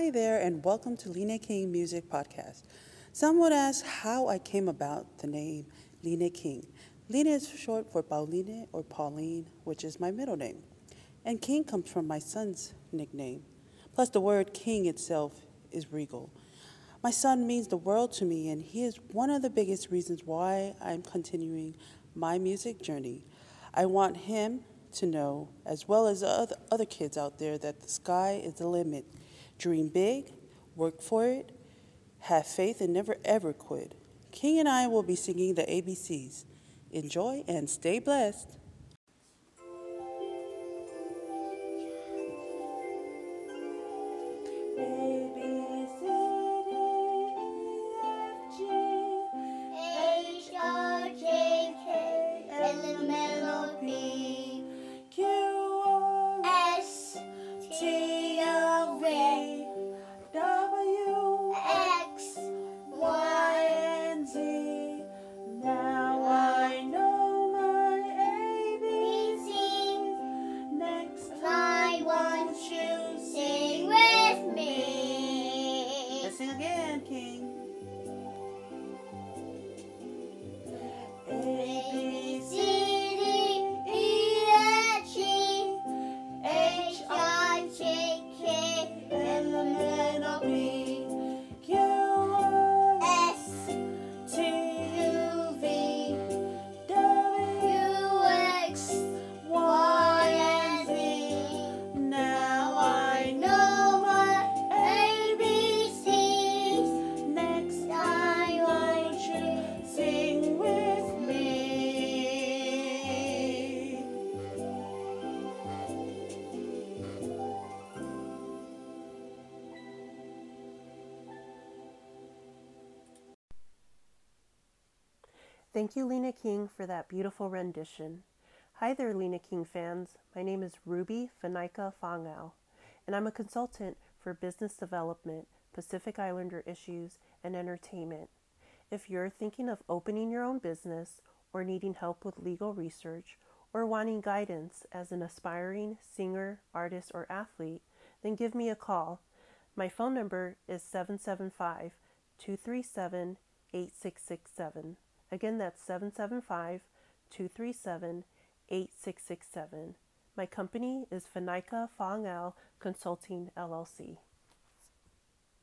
Hi there, and welcome to Lena King Music Podcast. Some would ask how I came about the name Lena King. Lena is short for Pauline or Pauline, which is my middle name. And King comes from my son's nickname. Plus, the word king itself is regal. My son means the world to me, and he is one of the biggest reasons why I'm continuing my music journey. I want him to know, as well as other kids out there, that the sky is the limit. Dream big, work for it, have faith, and never ever quit. King and I will be singing the ABCs. Enjoy and stay blessed. H Thank you, Lena King, for that beautiful rendition. Hi there, Lena King fans. My name is Ruby Fanika Fangao, and I'm a consultant for business development, Pacific Islander issues, and entertainment. If you're thinking of opening your own business, or needing help with legal research, or wanting guidance as an aspiring singer, artist, or athlete, then give me a call. My phone number is 775 237 8667. Again, that's 775 237 8667. My company is Fanika Fong Al Consulting LLC.